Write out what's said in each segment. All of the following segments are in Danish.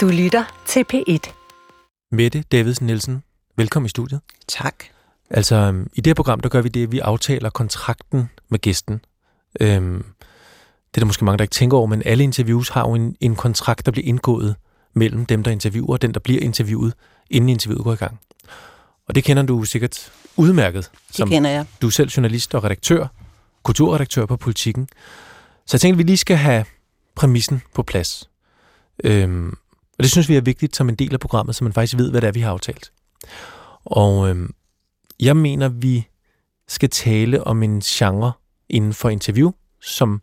Du lytter til P1. Mette Davidsen Nielsen, velkommen i studiet. Tak. Altså, øhm, i det her program, der gør vi det, at vi aftaler kontrakten med gæsten. Øhm, det er der måske mange, der ikke tænker over, men alle interviews har jo en, en kontrakt, der bliver indgået mellem dem, der interviewer, og den, der bliver interviewet, inden interviewet går i gang. Og det kender du sikkert udmærket. Det kender jeg. Du er selv journalist og redaktør, kulturredaktør på Politikken. Så jeg tænkte, at vi lige skal have præmissen på plads. Øhm, og det synes vi er vigtigt som en del af programmet, så man faktisk ved, hvad det er, vi har aftalt. Og øh, jeg mener, vi skal tale om en genre inden for interview, som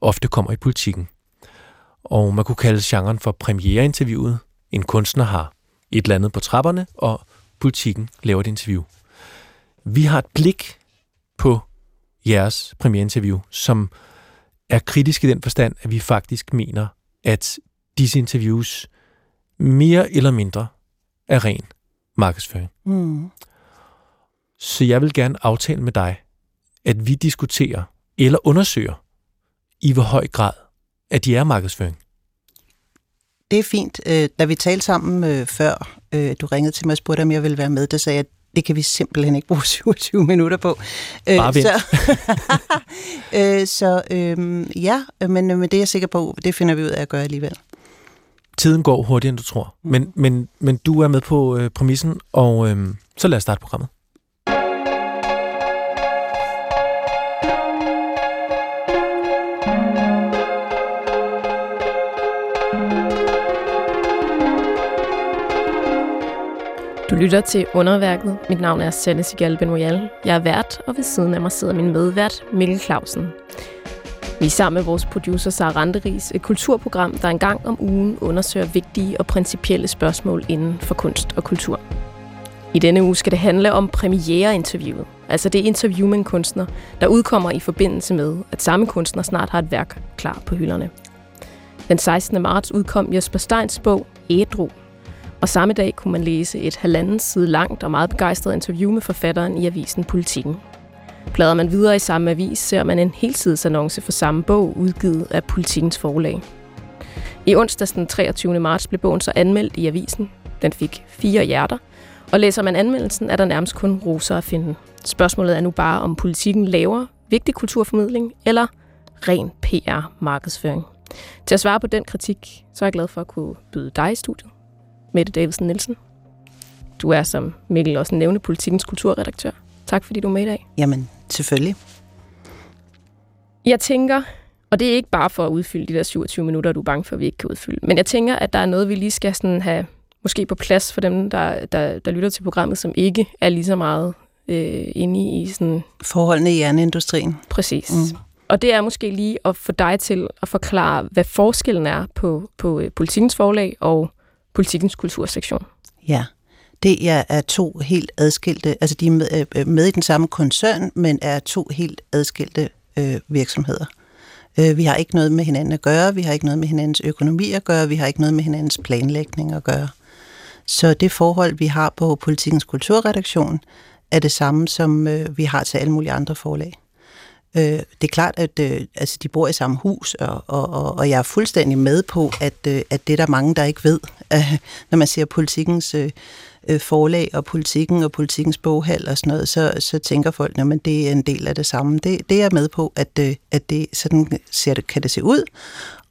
ofte kommer i politikken. Og man kunne kalde genren for premiereinterviewet. En kunstner har et eller andet på trapperne, og politikken laver et interview. Vi har et blik på jeres premiereinterview, som er kritisk i den forstand, at vi faktisk mener, at disse interviews mere eller mindre er ren markedsføring. Mm. Så jeg vil gerne aftale med dig, at vi diskuterer eller undersøger, i hvor høj grad, at de er markedsføring. Det er fint. Øh, Da vi talte sammen øh, før, øh, du ringede til mig og spurgte, om jeg ville være med, der sagde jeg, at det kan vi simpelthen ikke bruge 27 minutter på. Bare vent. Så, så øh, ja, men, men det er jeg sikker på, det finder vi ud af at gøre alligevel. Tiden går hurtigere, end du tror. Men, men, men du er med på øh, præmissen, og øh, så lad os starte programmet. Du lytter til Underværket. Mit navn er Sanne Sigal Benoyal. Jeg er vært, og ved siden af mig sidder min medvært, Mikkel Clausen. Vi er sammen med vores producer Sara Randeris, et kulturprogram, der en gang om ugen undersøger vigtige og principielle spørgsmål inden for kunst og kultur. I denne uge skal det handle om premiereinterviewet, altså det interview med en kunstner, der udkommer i forbindelse med, at samme kunstner snart har et værk klar på hylderne. Den 16. marts udkom Jesper Steins bog Ædru, og samme dag kunne man læse et halvanden side langt og meget begejstret interview med forfatteren i avisen Politiken. Bladrer man videre i samme avis, ser man en helsidesannonce for samme bog, udgivet af Politikens forlag. I onsdags den 23. marts blev bogen så anmeldt i avisen. Den fik fire hjerter, og læser man anmeldelsen, er der nærmest kun roser at finde. Spørgsmålet er nu bare, om politikken laver vigtig kulturformidling eller ren PR-markedsføring. Til at svare på den kritik, så er jeg glad for at kunne byde dig i studiet. Mette Davidsen Nielsen. Du er, som Mikkel også nævnte, politikens kulturredaktør. Tak fordi du er med i dag. Jamen, selvfølgelig. Jeg tænker, og det er ikke bare for at udfylde de der 27 minutter, du er bange for, at vi ikke kan udfylde, men jeg tænker, at der er noget, vi lige skal sådan have måske på plads for dem, der, der, der lytter til programmet, som ikke er lige så meget øh, inde i, sådan Forholdene i jernindustrien. præcis. Mm. Og det er måske lige at få dig til at forklare, hvad forskellen er på, på øh, politikens forlag og politikens kultursektion. Ja, det er, er to helt adskilte, altså de er med, øh, øh, med i den samme koncern, men er to helt adskilte øh, virksomheder. Øh, vi har ikke noget med hinanden at gøre, vi har ikke noget med hinandens økonomi at gøre, vi har ikke noget med hinandens planlægning at gøre. Så det forhold, vi har på Politikens Kulturredaktion, er det samme, som øh, vi har til alle mulige andre forlag. Øh, det er klart, at øh, altså, de bor i samme hus, og, og, og, og jeg er fuldstændig med på, at, øh, at det er der mange, der ikke ved, øh, når man ser politikens øh, øh forlag og politikken og politikens boghal og sådan noget, så, så tænker folk, at det er en del af det samme. Det, det er jeg med på, at, øh, at det, sådan ser det, kan det se ud,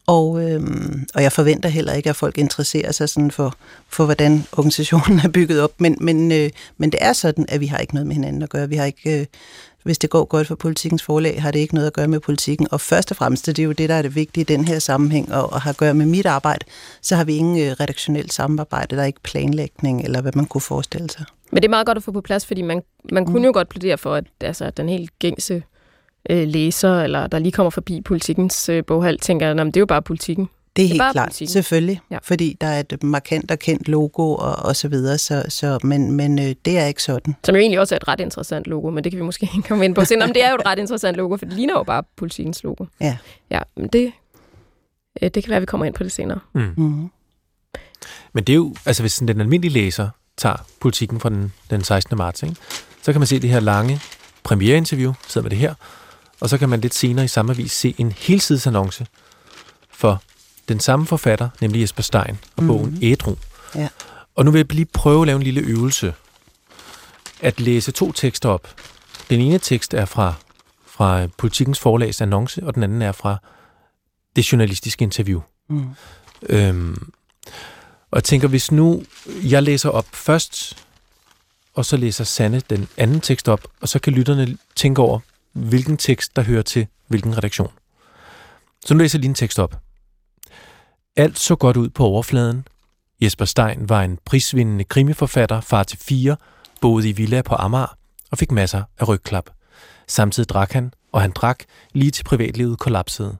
og, øhm, og jeg forventer heller ikke, at folk interesserer sig sådan for, for hvordan organisationen er bygget op. Men, men, øh, men det er sådan, at vi har ikke noget med hinanden at gøre. Vi har ikke, øh, hvis det går godt for politikens forlag, har det ikke noget at gøre med politikken. Og først og fremmest, det er jo det, der er det vigtige i den her sammenhæng, og, og har at gøre med mit arbejde, så har vi ingen øh, redaktionelt samarbejde, der er ikke planlægning, eller hvad man kunne forestille sig. Men det er meget godt at få på plads, fordi man, man kunne jo godt plædere for, at altså, den helt gængse øh, læser, eller der lige kommer forbi politikens øh, boghal, tænker, at det er jo bare politikken. Det er Det er helt bare klart, politikken. selvfølgelig, Ja. fordi der er et markant og kendt logo og, og så videre, så, så, men, men øh, det er ikke sådan. Som jo egentlig også er et ret interessant logo, men det kan vi måske ikke komme ind på. Selvom det er jo et ret interessant logo, for det ligner jo bare politikens logo. Ja. Ja, men det, øh, det kan være, at vi kommer ind på det senere. Mm. Mm. Men det er jo, altså hvis sådan den almindelige læser tager politikken fra den, den 16. marts, ikke? så kan man se det her lange premiereinterview, sidder med det her, og så kan man lidt senere i samme avis se en helsidesannonce for den samme forfatter, nemlig Jesper Stein, og bogen mm-hmm. Ædru. Ja. Og nu vil jeg lige prøve at lave en lille øvelse. At læse to tekster op. Den ene tekst er fra, fra Politikens forlags annonce, og den anden er fra det journalistiske interview. Mm. Øhm, og jeg tænker, hvis nu jeg læser op først, og så læser Sanne den anden tekst op, og så kan lytterne tænke over, hvilken tekst, der hører til hvilken redaktion. Så nu læser jeg lige en tekst op. Alt så godt ud på overfladen. Jesper Stein var en prisvindende krimiforfatter, far til fire, boede i villa på Amager og fik masser af rygklap. Samtidig drak han, og han drak lige til privatlivet kollapsede.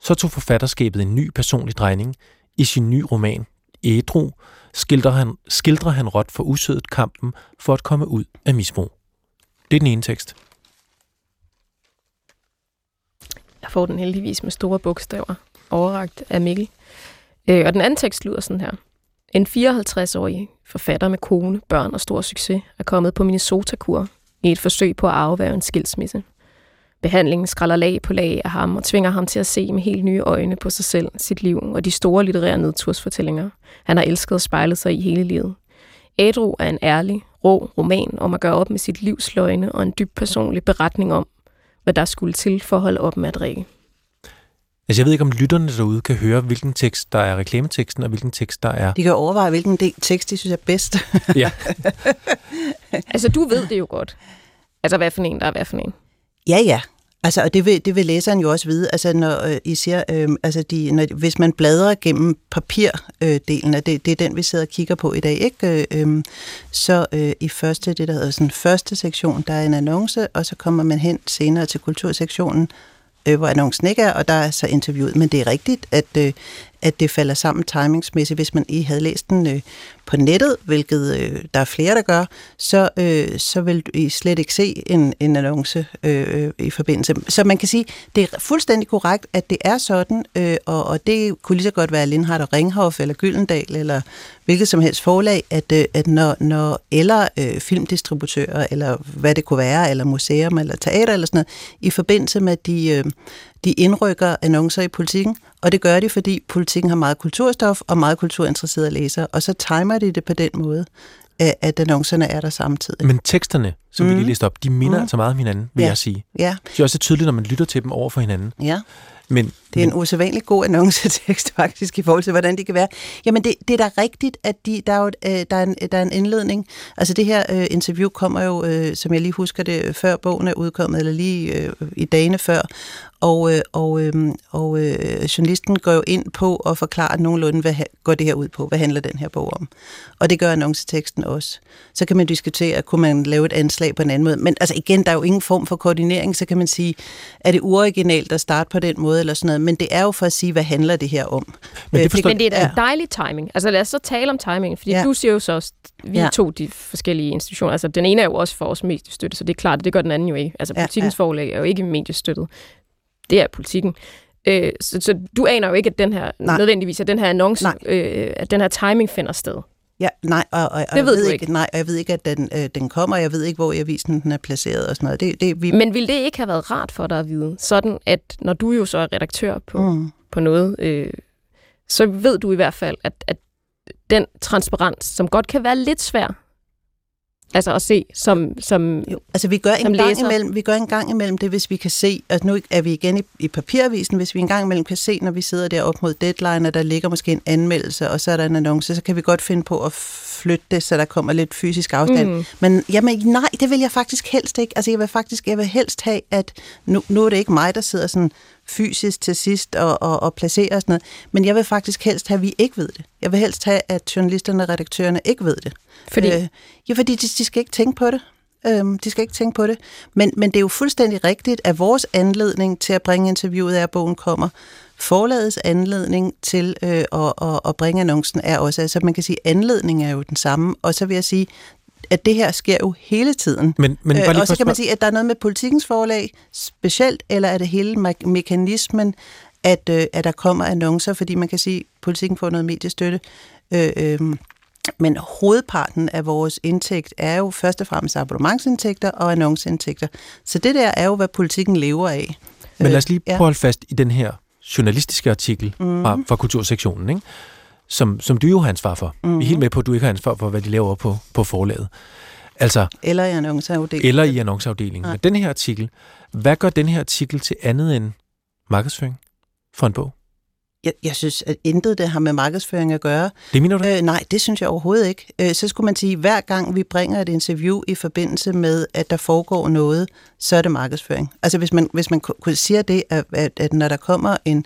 Så tog forfatterskabet en ny personlig drejning. I sin nye roman, Ædru, skildrer han, skildrer han råt for usødet kampen for at komme ud af misbrug. Det er den ene tekst. Jeg får den heldigvis med store bogstaver, overragt af Mikkel. Øh, og den anden tekst lyder sådan her. En 54-årig forfatter med kone, børn og stor succes er kommet på Minnesota-kur i et forsøg på at afværge en skilsmisse. Behandlingen skræller lag på lag af ham og tvinger ham til at se med helt nye øjne på sig selv, sit liv og de store litterære nedtursfortællinger, han har elsket og spejlet sig i hele livet. Ædru er en ærlig, rå roman om at gøre op med sit livs løgne og en dyb personlig beretning om, hvad der skulle til for at holde op med at drikke. Altså, jeg ved ikke, om lytterne derude kan høre, hvilken tekst, der er reklameteksten, og hvilken tekst, der er... De kan overveje, hvilken del, tekst de synes er bedst. Ja. Altså, du ved det jo godt. Altså, hvad for en, der er hvad for en. Ja, ja. Altså, og det vil, det vil læseren jo også vide. Altså, når øh, I siger, øh, altså de, når, hvis man bladrer gennem papirdelen, øh, og det, det er den, vi sidder og kigger på i dag, ikke? Øh, så øh, i første, det der hedder sådan første sektion, der er en annonce, og så kommer man hen senere til kultursektionen, øh, hvor annoncen ikke er, og der er så interviewet. Men det er rigtigt, at, øh, at det falder sammen timingsmæssigt. Hvis man I havde læst den øh, på nettet, hvilket øh, der er flere, der gør, så, øh, så vil I slet ikke se en, en annonce øh, øh, i forbindelse. Så man kan sige, det er fuldstændig korrekt, at det er sådan, øh, og, og det kunne lige så godt være Lindhardt og Ringhof, eller Gyldendal, eller hvilket som helst forlag, at, øh, at når, når eller øh, filmdistributører, eller hvad det kunne være, eller museum, eller teater, eller sådan noget, i forbindelse med de, øh, de indrykker annoncer i politikken, og det gør de, fordi politikken har meget kulturstof og meget kulturinteresserede læsere, og så timer de det på den måde, at annoncerne er der samtidig. Men teksterne, som mm. vi lige læste op, de minder mm. altså meget om hinanden, vil Ja. jeg sige. Ja, Det er også tydeligt, når man lytter til dem over for hinanden. ja. Men, Det er en usædvanlig god annoncetekst faktisk i forhold til, hvordan det kan være. Jamen det, det er da rigtigt, at de, der, er jo, øh, der, er en, der er en indledning. Altså det her øh, interview kommer jo, øh, som jeg lige husker det, før bogen er udkommet, eller lige øh, i dagene før. Og, øh, og, øh, og øh, journalisten går jo ind på at forklare nogenlunde, hvad går det her ud på, hvad handler den her bog om. Og det gør annonceteksten også. Så kan man diskutere, kunne man lave et anslag på en anden måde. Men altså igen, der er jo ingen form for koordinering, så kan man sige, er det uoriginalt at starte på den måde eller sådan noget. Men det er jo for at sige, hvad handler det her om. Men det Øh, forstår- Men det er da ja. en dejlig timing. Altså lad os så tale om timing, fordi Ja. ja. du siger jo så også, vi Ja. ja. to de forskellige institutioner, altså den ene er jo også for os mediestøtte, så det er klart, at det gør den anden jo ikke. Altså Ja, politikens ja. forlag er jo ikke mediestøttet. Det er politikken. Øh, så, så du aner jo ikke, at den her, Nej. Nej. nødvendigvis, at den her annonce, Nej. øh, at den her timing finder sted. Ja, nej, og, og, og Det jeg ved ved du ikke, ikke. nej, og jeg ved ikke, at den, øh, den kommer, jeg ved ikke, hvor i avisen den er placeret og sådan noget. Det, det, vi, Men ville det ikke have været rart for dig at vide, sådan at når du jo så er redaktør på, mm, på noget, øh, så ved du i hvert fald, at, at den transparens, som godt kan være lidt svær, altså at se som, som jo, altså vi gør, Som en gang læser. imellem, vi gør en gang imellem det, hvis vi kan se, altså nu er vi igen i, i papiravisen, hvis vi en gang imellem kan se, når vi sidder der op mod deadline, og der ligger måske en anmeldelse, og så er der en annonce, så kan vi godt finde på at flytte det, så der kommer lidt fysisk afstand. Mm. Men jamen, nej, det vil jeg faktisk helst ikke. Altså jeg vil faktisk, jeg vil helst have, at nu, nu er det ikke mig, der sidder sådan fysisk til sidst og, og, og placerer og sådan noget, men jeg vil faktisk helst have, at vi ikke ved det. Jeg vil helst have, at journalisterne og redaktørerne ikke ved det. Fordi? Øh, ja, fordi de, de skal ikke tænke på det. Øhm, de skal ikke tænke på det. Men, men det er jo fuldstændig rigtigt, at vores anledning til at bringe interviewet er, at bogen kommer. Forlagets anledning til øh, at, at, at bringe annoncen er også, altså man kan sige, at anledningen er jo den samme. Og så vil jeg sige, at det her sker jo hele tiden. Men, men Øh, og så kan man sige, at der er noget med politikens forlag specielt, eller er det hele me- mekanismen, at, øh, at der kommer annoncer, fordi man kan sige, at politikken får noget mediestøtte. Øh, øh, men hovedparten af vores indtægt er jo først og fremmest abonnementsindtægter og annonceinntægter. Så det der er jo, hvad politikken lever af. Men lad os lige Øh, ja. prøve at holde fast i den her journalistiske artikel mm. fra, fra kultursektionen, ikke? Som, som du jo har ansvar for. Mm. Vi er helt med på, at du ikke har ansvar for, hvad de laver på, på forlaget. Altså, eller i annonceafdelingen. Eller i annonceafdelingen. Men den her artikel, hvad gør den her artikel til andet end markedsføring for en bog? Jeg, jeg synes, at intet det har med markedsføring at gøre. Det mener du? Øh, nej, det synes jeg overhovedet ikke. Øh, så skulle man sige, at hver gang vi bringer et interview i forbindelse med, at der foregår noget, så er det markedsføring. Altså hvis man, hvis man kunne sige det, at, at, at når der kommer en,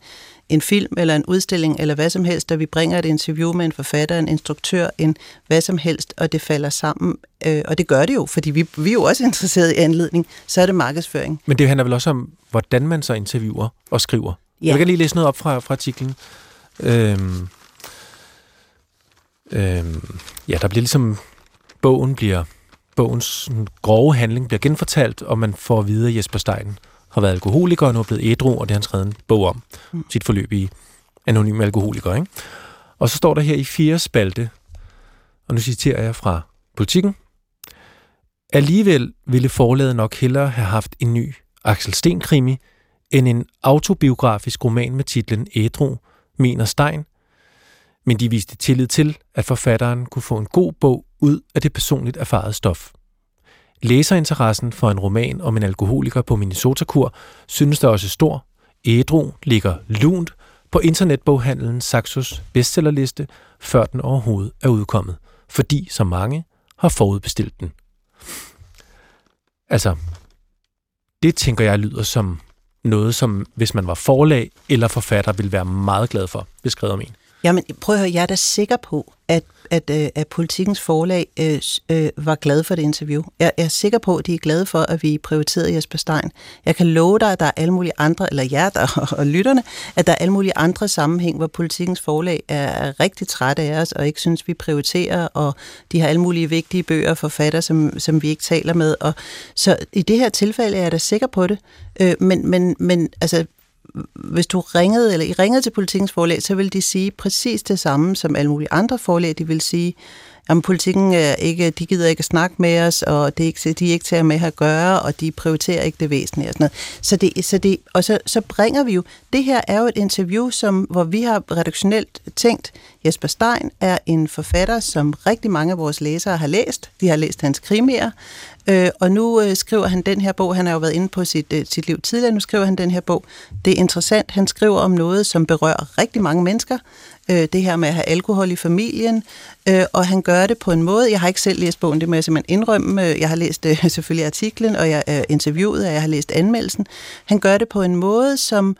en film eller en udstilling eller hvad som helst, og vi bringer et interview med en forfatter, en instruktør, en hvad som helst, og det falder sammen, øh, og det gør det jo, fordi vi, vi er jo også interesseret i anledning, så er det markedsføring. Men det handler vel også om, hvordan man så interviewer og skriver. Ja. Jeg kan lige læse noget op fra, fra artiklen. Øhm, øhm, ja, der bliver ligesom, bogen bliver, bogens grove handling bliver genfortalt, og man får at vide, at Jesper Stein har været alkoholiker og nu er blevet ædru, og det har han skrevet en bog om. Mm. Sit forløb i anonym alkoholiker. Ikke? Og så står der her i fire spalte, og nu citerer jeg fra politikken. Alligevel ville forlaget nok hellere have haft en ny Axel Sten-krimi, end en autobiografisk roman med titlen Ædru, mener Stein, men de viste tillid til, at forfatteren kunne få en god bog ud af det personligt erfarede stof. Læserinteressen for en roman om en alkoholiker på Minnesota-kur synes der også stor. Ædru ligger lunt på internetboghandlen Saxos bestsellerliste, før den overhovedet er udkommet, fordi så mange har forudbestilt den. Altså, det tænker jeg lyder som noget, som hvis man var forlag eller forfatter, ville være meget glad for, beskrevet om en. Jamen, prøv at høre, jeg er da sikker på, at, at, øh, at politikens forlag øh, øh, var glad for det interview. Jeg, jeg er sikker på, at de er glade for, at vi prioriterede Jesper Stein. Jeg kan love dig, at der er alle mulige andre, eller jer der og, og lytterne, at der er alle mulige andre sammenhæng, hvor politikens forlag er, er rigtig træt af os, og ikke synes, vi prioriterer, og de har alle mulige vigtige bøger og forfatter, som, som vi ikke taler med. Og, så i det her tilfælde er jeg da sikker på det. Øh, men, men, men altså, hvis du ringede, eller I ringede til politikens forlag, så vil de sige præcis det samme, som alle mulige andre forlag. De vil sige, jamen politikken er ikke, de gider ikke at snakke med os, og det er ikke, de er ikke til at med at gøre, og de prioriterer ikke det væsentlige og sådan noget. Så det, så det, og så, så bringer vi jo, det her er jo et interview, som, hvor vi har redaktionelt tænkt, Jesper Stein er en forfatter, som rigtig mange af vores læsere har læst. De har læst hans krimier, øh, og nu øh, skriver han den her bog. Han har jo været inde på sit, øh, sit liv tidligere, nu skriver han den her bog. Det er interessant, han skriver om noget, som berører rigtig mange mennesker. Øh, det her med at have alkohol i familien, øh, og han gør det på en måde, jeg har ikke selv læst bogen, det må jeg simpelthen indrømme. Øh, jeg har læst øh, selvfølgelig artiklen, og jeg er interviewet, og jeg har læst anmeldelsen. Han gør det på en måde, som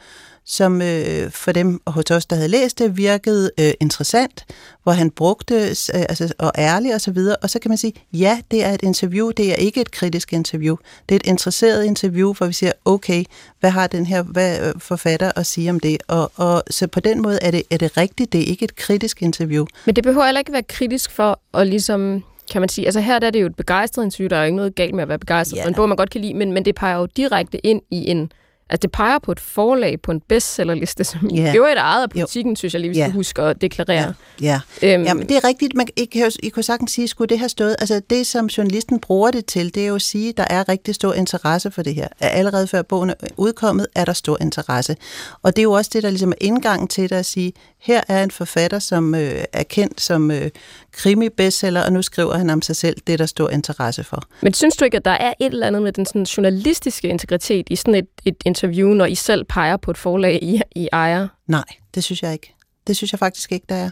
som øh, for dem hos os, der havde læst det, virkede øh, interessant, hvor han brugte øh, altså, og ærlig og så videre. Og så kan man sige, ja, det er et interview, det er ikke et kritisk interview. Det er et interesseret interview, hvor vi siger, okay, hvad har den her hvad, øh, forfatter at sige om det? Og, og så på den måde er det, er det rigtigt, det er ikke et kritisk interview. Men det behøver heller ikke være kritisk for at ligesom kan man sige. Altså her der er det jo et begejstret interview, der er jo ikke noget galt med at være begejstret yeah. for en bog, man godt kan lide, men, men det peger jo direkte ind i en at det peger på et forlag på en bestsellerliste, som yeah. jo er et eget af politikken, jo. synes jeg lige, vi yeah. huske at deklarere. Ja, yeah. øhm, Jamen, det er rigtigt. Man, I, kan, I kunne sagtens sige, skulle det have stået... Altså, det, som journalisten bruger det til, det er jo at sige, at der er rigtig stor interesse for det her. Allerede før bogen er udkommet, er der stor interesse. Og det er jo også det, der ligesom er indgangen til det at sige, her er en forfatter, som øh, er kendt som øh, krimi-bestseller, og nu skriver han om sig selv, det er der stor interesse for. Men synes du ikke, at der er et eller andet med den sådan, journalistiske integritet i sådan et, et interview, når I selv peger på et forlag, I, I ejer? Nej, det synes jeg ikke. Det synes jeg faktisk ikke, der er.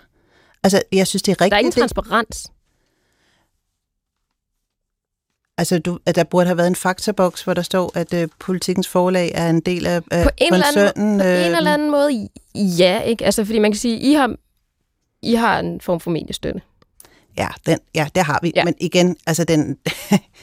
Altså, jeg synes, det er rigtigt. Der er ingen transparens. Altså, du, at der burde have været en faktaboks, hvor der står, at øh, politikens forlag er en del af, af på en koncernen. Eller anden, øh, på en eller anden måde, ja, ikke? Altså, fordi man kan sige, I har, I har en form for mediestøtte. Ja, den, ja, det har vi. Ja. Men igen, altså den, den,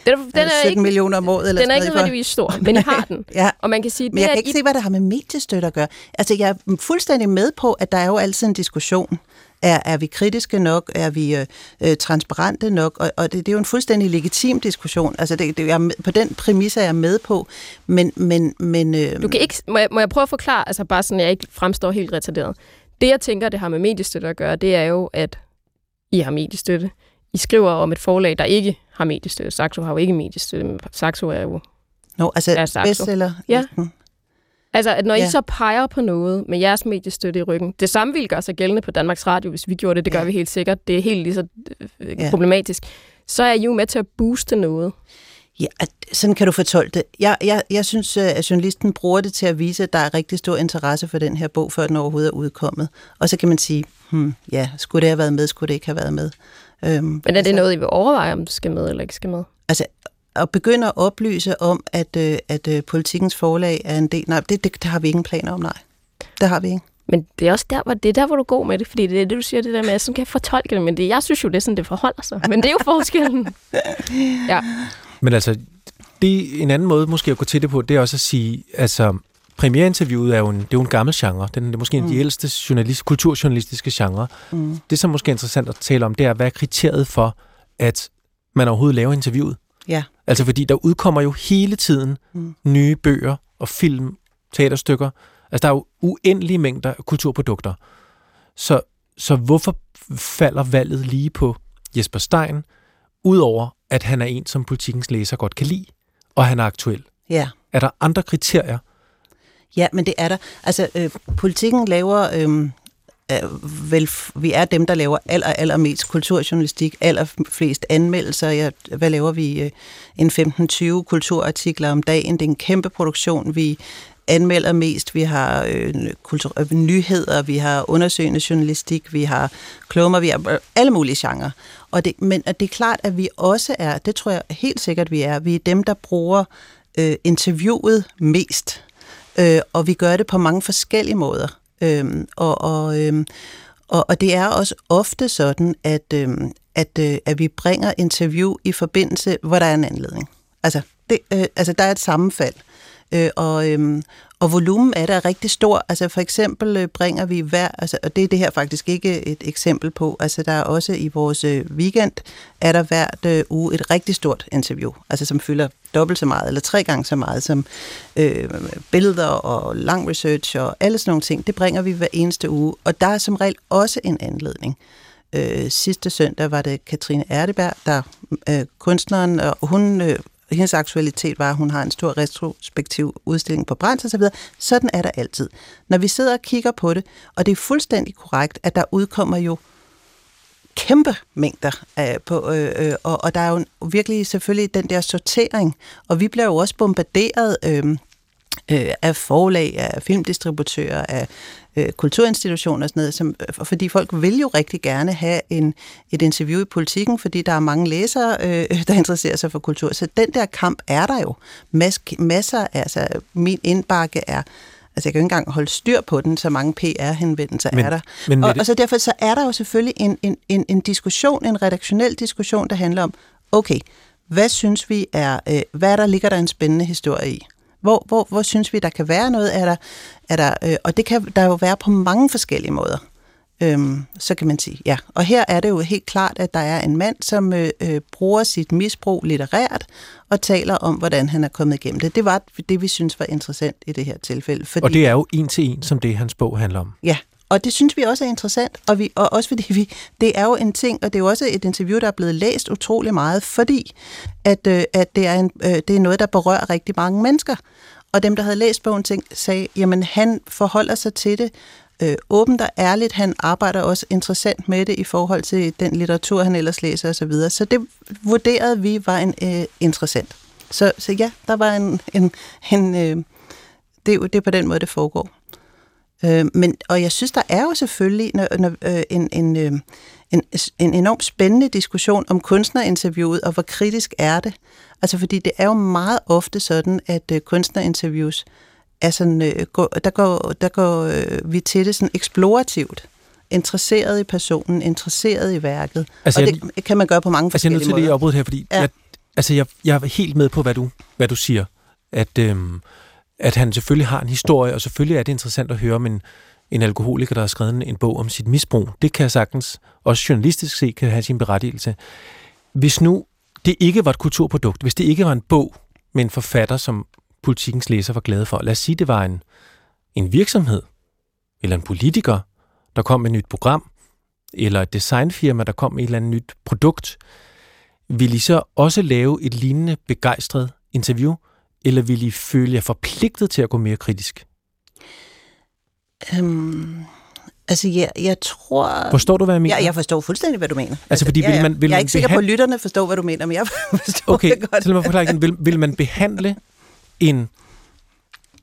er, den er 17 ikke, millioner om året. Eller den er ikke nødvendigvis stor, men I har den. ja. Og man kan sige, men jeg kan ikke I... se, hvad det har med mediestøtte at gøre. Altså, jeg er fuldstændig med på, at der er jo altid en diskussion. Er, er vi kritiske nok? Er vi øh, øh, transparente nok? Og, og det, det er jo en fuldstændig legitim diskussion. Altså, det, det, jeg, på den præmis er jeg med på. Men, men, men øh... du kan ikke, må, jeg, må jeg prøve at forklare, altså bare sådan, at jeg ikke fremstår helt retarderet. Det, jeg tænker, det har med mediestøtte at gøre, det er jo, at i har mediestøtte. I skriver om et forlag, der ikke har mediestøtte. Saxo har jo ikke mediestøtte, men Saxo er jo... Nå, altså er Saxo. bestseller? Ja. Altså, at når Ja. I så peger på noget med jeres mediestøtte i ryggen, det samme ville gøre sig gældende på Danmarks Radio, hvis vi gjorde det, det gør Ja. vi helt sikkert, det er helt lige så øh, Ja. problematisk, så er I jo med til at booste noget. Ja, sådan kan du fortolke det. Jeg, jeg, jeg synes, øh, at journalisten bruger det til at vise, at der er rigtig stor interesse for den her bog, før den overhovedet er udkommet. Og så kan man sige, hmm, ja, skulle det have været med, skulle det ikke have været med? Øhm, Men er det noget, I vil overveje, om det skal med eller ikke skal med? Altså, at begynde at oplyse om, at, øh, at øh, politikens forlag er en del... Nej, det, det, det har vi ingen planer om, nej. Det har vi ikke. Men det er også der, hvor, det er der, hvor du går med det, fordi det er det, du siger, det der med, at sådan kan jeg fortolke det, men det, jeg synes jo, det er sådan, det forholder sig. Men det er jo forskellen. Ja. Men altså, det en anden måde måske at gå til det på, det er også at sige, altså, premiereinterviewet er jo en, det er jo en gammel genre. Den, det er måske en af de ældste journalist, kulturjournalistiske genre. Mm. Det, som måske er interessant at tale om, det er, hvad er kriteriet for, at man overhovedet laver interviewet? Ja. Altså, fordi der udkommer jo hele tiden Mm. nye bøger og film, teaterstykker. Altså, der er jo uendelige mængder af kulturprodukter. Så, så hvorfor falder valget lige på Jesper Stein, udover at han er en, som politikens læser godt kan lide, og han er aktuel? Ja. Er der andre kriterier? Ja, men det er der. Altså, øh, politikken laver... Øh, øh, vel, vi er dem, der laver aller, allermest kulturjournalistik, allerflest anmeldelser. Ja, hvad laver vi? Øh, En 15-20 kulturartikler om dagen. Det er en kæmpe produktion. Vi anmelder mest. Vi har øh, kultur, øh, nyheder, vi har undersøgende journalistik, vi har klummer, vi har øh, alle mulige genrer. Og det, men at det er klart, at vi også er, det tror jeg helt sikkert, vi er, vi er dem, der bruger øh, interviewet mest. Øh, og vi gør det på mange forskellige måder. Øh, og, og, øh, og, og det er også ofte sådan, at, øh, at, øh, at vi bringer interview i forbindelse, hvor der er en anledning. Altså, det, øh, altså der er et sammenfald. Øh, Øh, og, øhm, og volumen er der rigtig stor. Altså for eksempel øh, bringer vi hver, altså, og det er det her faktisk ikke et eksempel på, altså der er også i vores øh, weekend, er der hvert øh, uge et rigtig stort interview, altså som fylder dobbelt så meget, eller tre gange så meget, som øh, billeder og lang research og alle sådan nogle ting, det bringer vi hver eneste uge, og der er som regel også en anledning. Øh, sidste søndag var det Katrine Erdeberg, der øh, kunstneren, og hun øh, hendes aktualitet var, at hun har en stor retrospektiv udstilling på Brands og videre. Sådan er der altid. Når vi sidder og kigger på det, og det er fuldstændig korrekt, at der udkommer jo kæmpe mængder øh, på, øh, øh og, og der er jo virkelig selvfølgelig den der sortering, og vi bliver jo også bombarderet øh, øh, af forlag, af filmdistributører, af øh, kulturinstitutioner og sådan noget, som, øh, fordi folk vil jo rigtig gerne have en, et interview i politikken, fordi der er mange læsere, øh, der interesserer sig for kultur. Så den der kamp er der jo. Mas, masser, altså min indbakke er, altså jeg kan jo ikke engang holde styr på den, så mange PR-henvendelser Men- er der. men og, og så derfor så er der jo selvfølgelig en, en, en, en diskussion, en redaktionel diskussion, der handler om, okay, hvad synes vi er, øh, hvad er der, ligger der en spændende historie i? Hvor, hvor, hvor synes vi, der kan være noget? Er der, er der, øh, og det kan der jo være på mange forskellige måder. Øhm, så kan man sige, ja. Og her er det jo helt klart, at der er en mand, som øh, øh, bruger sit misbrug litterært og taler om, hvordan han er kommet igennem det. Det var det, vi synes var interessant i det her tilfælde. Fordi, Og det er jo en til en, som det hans bog handler om. Ja, og det synes vi også er interessant, og, vi, og også fordi vi, det er jo en ting, og det er jo også et interview, der er blevet læst utrolig meget, fordi at, øh, at det, er en, øh, det er noget, der berører rigtig mange mennesker. Og dem, der havde læst bogen, tænkte, sagde, jamen han forholder sig til det øh, åbent og ærligt. Han arbejder også interessant med det i forhold til den litteratur, han ellers læser osv. Så, videre. så det vurderede vi var en øh, interessant. Så, så ja, der var en... en, en øh, det, er jo- det er på den måde, det foregår. Øh, men, og jeg synes, der er jo selvfølgelig når, når, øh, en, en, øh, en, en enormt spændende diskussion om kunstnerinterviewet, og hvor kritisk er det. Altså fordi det er jo meget ofte sådan, at øh, kunstnerinterviews er sådan, øh, går, der går, der går øh, vi til det sådan eksplorativt. Interesseret i personen, interesseret i værket. Altså, og jeg- det kan man gøre på mange Altså, jeg er forskellige nødt til lige måder. at afbryde her, fordi ja. jeg, altså, jeg, jeg er helt med på, hvad du, hvad du siger. At, øhm, at han selvfølgelig har en historie, og selvfølgelig er det interessant at høre om en, en alkoholiker, der har skrevet en, bog om sit misbrug. Det kan jeg sagtens, også journalistisk set, kan have sin berettigelse. Hvis nu det ikke var et kulturprodukt, hvis det ikke var en bog med en forfatter, som politikens læser var glade for, lad os sige, det var en, en virksomhed, eller en politiker, der kom med et nyt program, eller et designfirma, der kom med et eller andet nyt produkt, vil I så også lave et lignende begejstret interview, eller vil I føle jer forpligtet til at gå mere kritisk Øhm, altså, jeg, jeg tror... Forstår du, hvad jeg mener? Ja, jeg forstår fuldstændig, hvad du mener. Altså, fordi ja, vil man- vil jeg er man ikke sikker på, behand- at lytterne forstår, hvad du mener, men jeg forstår Okay, det godt. så lad mig forklare igen. Vil, vil man behandle en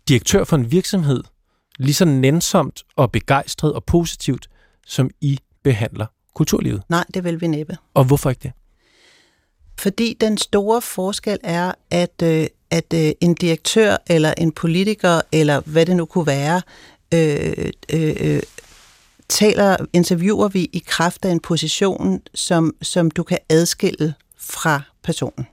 direktør for en virksomhed lige så nænsomt og begejstret og positivt, som I behandler kulturlivet? Nej, det vil vi næppe. Og hvorfor ikke det? Fordi den store forskel er, at, øh, at øh, en direktør eller en politiker, eller hvad det nu kunne være, øh, øh, øh, taler, interviewer vi i kraft af en position, som, som du kan adskille fra personen.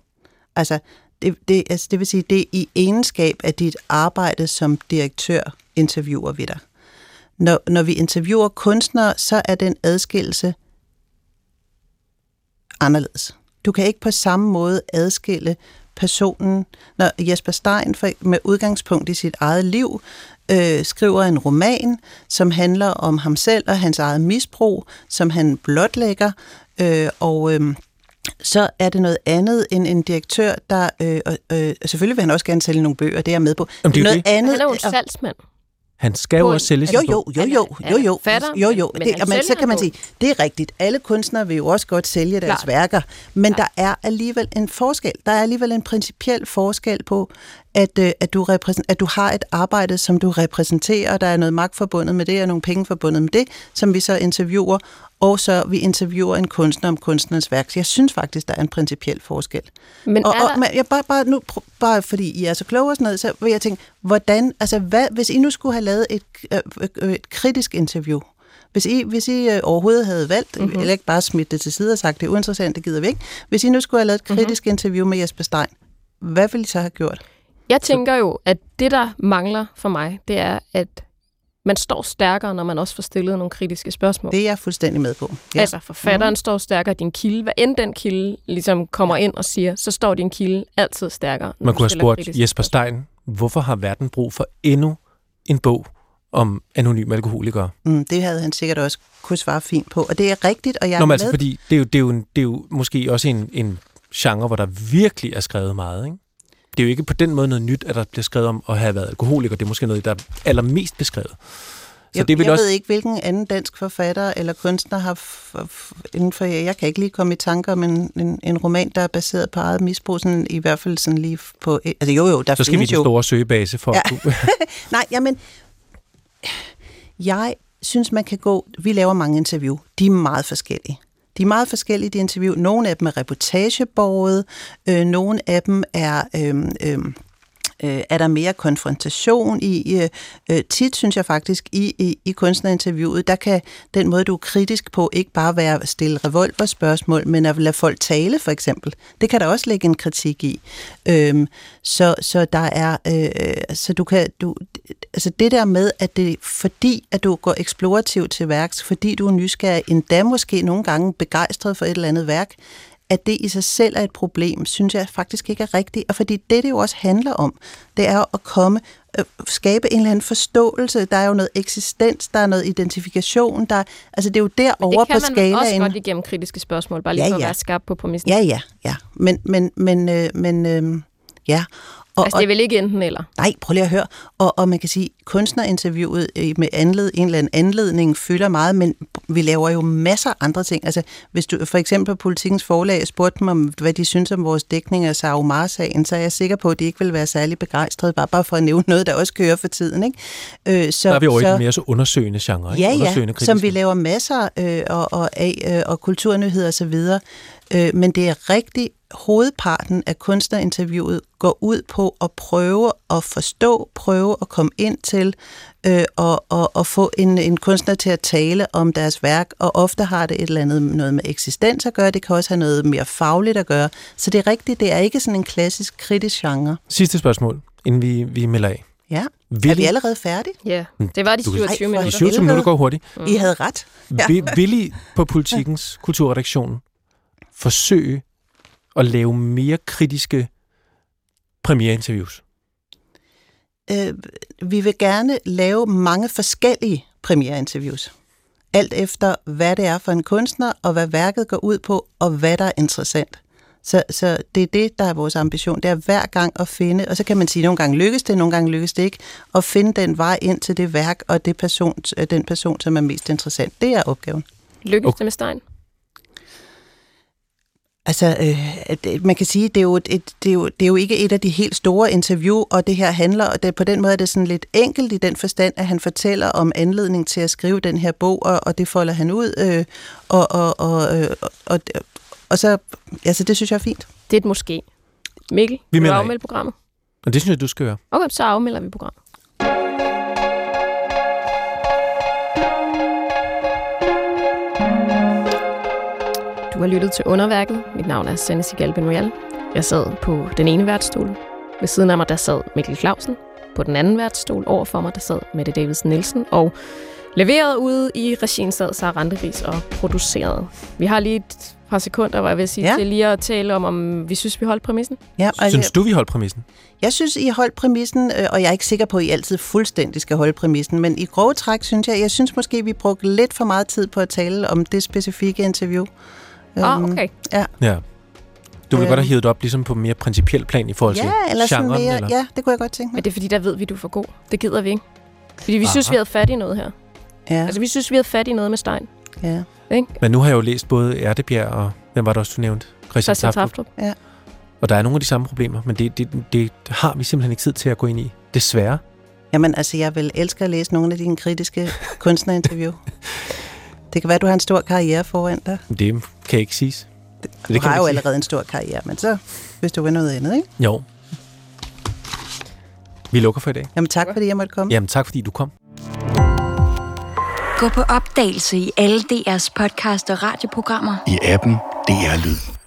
Altså, det, det, altså, det vil sige, det er i egenskab af dit arbejde som direktør, interviewer vi dig. Når, når vi interviewer kunstnere, så er den adskillelse anderledes. Du kan ikke på samme måde adskille personen, når Jesper Stein for, med udgangspunkt i sit eget liv øh, skriver en roman, som handler om ham selv og hans eget misbrug, som han blotlægger, øh, og øh, så er det noget andet end en direktør, der... Øh, øh, selvfølgelig vil han også gerne sælge nogle bøger, det er jeg med på. Jamen, det er jo noget det. andet, Han er jo en og- salgsmand. Han skal jo også sælge jo, sin jo, jo, jo, jo, jo, forfatter, jo, jo. men Det, og man, så kan man sige, det er rigtigt. Alle kunstnere vil jo også godt sælge deres Klart. værker, men Klart. der er alligevel en forskel. Der er alligevel en principiel forskel på, at, øh, at, du at du har et arbejde, som du repræsenterer, og der er noget magt forbundet med det, og nogle penge forbundet med det, som vi så interviewer, og så vi interviewer en kunstner om kunstnerens værk. Så jeg synes faktisk, der er en principiel forskel. Men Og, er der, og men jeg bare, bare, nu, bare fordi I er så kloge og sådan noget, så vil jeg tænke, hvordan, altså hvad, hvis I nu skulle have lavet et, øh, øh, et kritisk interview, hvis I, hvis I øh, overhovedet havde valgt, Mhm. mm-hmm. eller ikke bare smidt det til side og sagt, det er uinteressant, det gider vi ikke. Hvis I nu skulle have lavet et Mhm. kritisk mm-hmm. interview med Jesper Stein, hvad ville I så have gjort? jeg tænker jo, at det, der mangler for mig, det er, at man står stærkere, når man også får stillet nogle kritiske spørgsmål. Det er jeg fuldstændig med på. Ja. Altså, forfatteren mm. står stærkere, din kilde, hvad end den kilde ligesom kommer ind og siger, så står din kilde altid stærkere. Man kunne have spurgt Jesper. Stein, hvorfor har verden brug for endnu en bog om anonyme alkoholikere? Mm, det havde han sikkert også kunne svare fint på. Og det er rigtigt, og jeg Nå, er men altså, med. fordi det er, jo, det, er jo en, det er jo måske også en, en genre, hvor der virkelig er skrevet meget, ikke? Det er jo ikke på den måde noget nyt, at der bliver skrevet om at have været alkoholiker. Det er måske noget, der er allermest beskrevet. Så jeg, det vil jeg også... ved ikke, hvilken anden dansk forfatter eller kunstner har f- f- inden for... Jeg kan ikke lige komme i tanker om en, en, en roman, der er baseret på eget misbrug, sådan, i hvert fald sådan lige på... Altså jo, jo, der Så skal vi den jo... store søgebase for Ja. kunne... Nej, jamen... Jeg synes, man kan gå... Vi laver mange interview. De er meget forskellige. De er meget forskellige, de interview. Nogle af dem er reportageborget. Øh, nogle af dem er... Øh, øh, øh, er der mere konfrontation i. Øh, tit synes jeg faktisk, i, i, i kunstnerinterviewet, der kan den måde, du er kritisk på, ikke bare være at stille revolverspørgsmål, men at lade folk tale, for eksempel. Det kan der også lægge en kritik i. Øh, så, så der er, øh, så du kan, du, altså det der med, at det fordi, at du går eksplorativt til værks, fordi du er nysgerrig, endda måske nogle gange begejstret for et eller andet værk, at det i sig selv er et problem, synes jeg faktisk ikke er rigtigt. Og fordi det, det jo også handler om, det er at komme, øh, skabe en eller anden forståelse. Der er jo noget eksistens, der er noget identifikation. Der, altså det er jo derovre det kan på man også skalaen. godt igennem kritiske spørgsmål, bare lige Ja, for at ja. være skarp på præmissen. Ja, ja, ja. Men, men, men, øh, men øh, ja. Og, Altså, det er vel ikke enten eller. Nej, prøv lige at høre. Og, og man kan sige, kunstnerinterviewet øh, med anled, en eller anden anledning fylder meget, men vi laver jo masser af andre ting. Altså, hvis du for eksempel på Politikens forlag spurgte dem om, hvad de synes om vores dækning af Sarah Omar-sagen, så er jeg sikker på, at de ikke vil være særlig begejstrede, bare, bare for at nævne noget, der også kører for tiden. Ikke? Øh, så, Der er vi over i så, den mere så undersøgende genre, ikke? Ja, undersøgende ja, som vi laver masser øh, og, og, af, øh, og kulturnyheder osv., øh, men det er rigtig hovedparten af kunstnerinterviewet går ud på at prøve at forstå, prøve at komme ind til øh, og, og, og få en, en kunstner til at tale om deres værk, og ofte har det et eller andet noget med eksistens at gøre, det kan også have noget mere fagligt at gøre. Så det er rigtigt, det er ikke sådan en klassisk kritisk genre. Sidste spørgsmål, inden vi, vi melder af. Ja. Vil Er vi I, allerede færdige? Ja, det var de Du kan- 27 Ej, hvor de minutter. 27 minutter går hurtigt. I havde ret. Ja. Vil, vil I på politikens kulturredaktion forsøge at lave mere kritiske premiereinterviews? øh, vi vil gerne lave mange forskellige premiereinterviews. Alt efter, hvad det er for en kunstner, og hvad værket går ud på, og hvad der er interessant. Så, så det er det, der er vores ambition. Det er hver gang at finde, og så kan man sige, at nogle gange lykkes det, nogle gange lykkes det ikke, at finde den vej ind til det værk og det person, den person, som er mest interessant. Det er opgaven. Lykkes okay. det med Stein? Altså, øh, man kan sige, det er, jo et, det, er jo, det er jo ikke et af de helt store interview, og det her handler, og det, på den måde er det sådan lidt enkelt i den forstand, at han fortæller om anledning til at skrive den her bog, og, og det folder han ud, øh, og, og, og, øh, og, og, og så, altså det synes jeg er fint. Det er et måske. Mikkel, vi vil du afmelde programmet? Og det synes jeg, du skal gøre. Okay, så afmelder vi programmet. Du har lyttet til Underværket. Mit navn er Sanne Sigal Benoyal. Jeg sad på den ene værtsstol. Ved siden af mig, der sad Mikkel Clausen. På den anden værtsstol over for mig, der sad Mette Davidsen Nielsen. Og leveret ude i regien sad Sara Randeris og produceret. Vi har lige et par sekunder, hvor jeg vil sige ja. til lige at tale om, om vi synes, vi holdt præmissen. Ja, og synes du, vi holdt præmissen? Jeg synes, I holdt præmissen, øh, og jeg er ikke sikker på, at I altid fuldstændig skal holde præmissen, men i grove træk synes jeg, jeg synes måske, vi brugte lidt for meget tid på at tale om det specifikke interview. Ah, um, okay. Ja. ja. Du vil øhm. godt have hivet op ligesom på mere principiel plan i forhold ja, til eller genren? Mere, eller? Ja, det kunne jeg godt tænke mig. Men det er fordi, der ved vi, du er for god. Det gider vi ikke. Fordi vi Aha. synes, vi havde fat i noget her. Ja. Altså, vi synes, vi havde fat i noget med Stein. Ja. Ikke? Men nu har jeg jo læst både Erdebjerg og... Hvem var det også, du nævnte? Christian Taftrup. Ja. Og der er nogle af de samme problemer, men det, det, det har vi simpelthen ikke tid til at gå ind i. Desværre. Jamen, altså, jeg vil elske at læse nogle af dine kritiske kunstnerinterview. Det kan være, du har en stor karriere foran dig. Det kan ikke siges. Det, du det har jo sige. allerede en stor karriere, men så hvis du vil noget andet, ikke? Jo. Vi lukker for i dag. Jamen tak, fordi jeg måtte komme. Jamen tak, fordi du kom. Gå på opdagelse i alle DR's podcast og radioprogrammer. I appen DR Lyd.